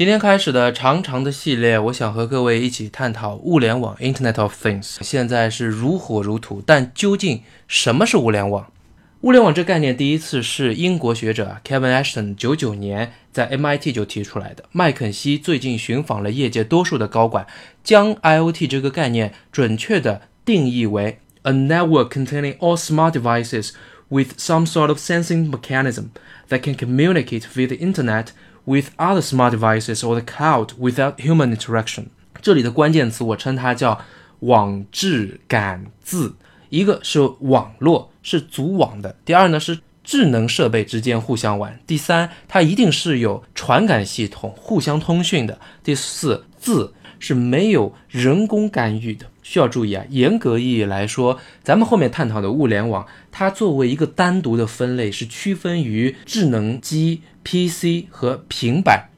今天开始的长长的系列，我想和各位一起探讨物联网 （Internet of Things）。现在是如火如荼，但究竟什么是物联网？物联网这概念第一次是英国学者 Kevin Ashton 九九年在 MIT 就提出来的。麦肯锡最近寻访了业界多数的高管，将 IoT 这个概念准确地定义为 a network containing all smart devices with some sort of sensing mechanism that can communicate via the Internet with other smart devices or the cloud without human interaction。这里的关键词我称它叫网质感字。一个是网络是组网的，第二呢是智能设备之间互相玩，第三它一定是有传感系统互相通讯的，第四字是没有人工干预的。需要注意啊，严格意义来说，咱们后面探讨的物联网，它作为一个单独的分类是区分于智能机、PC 和平板。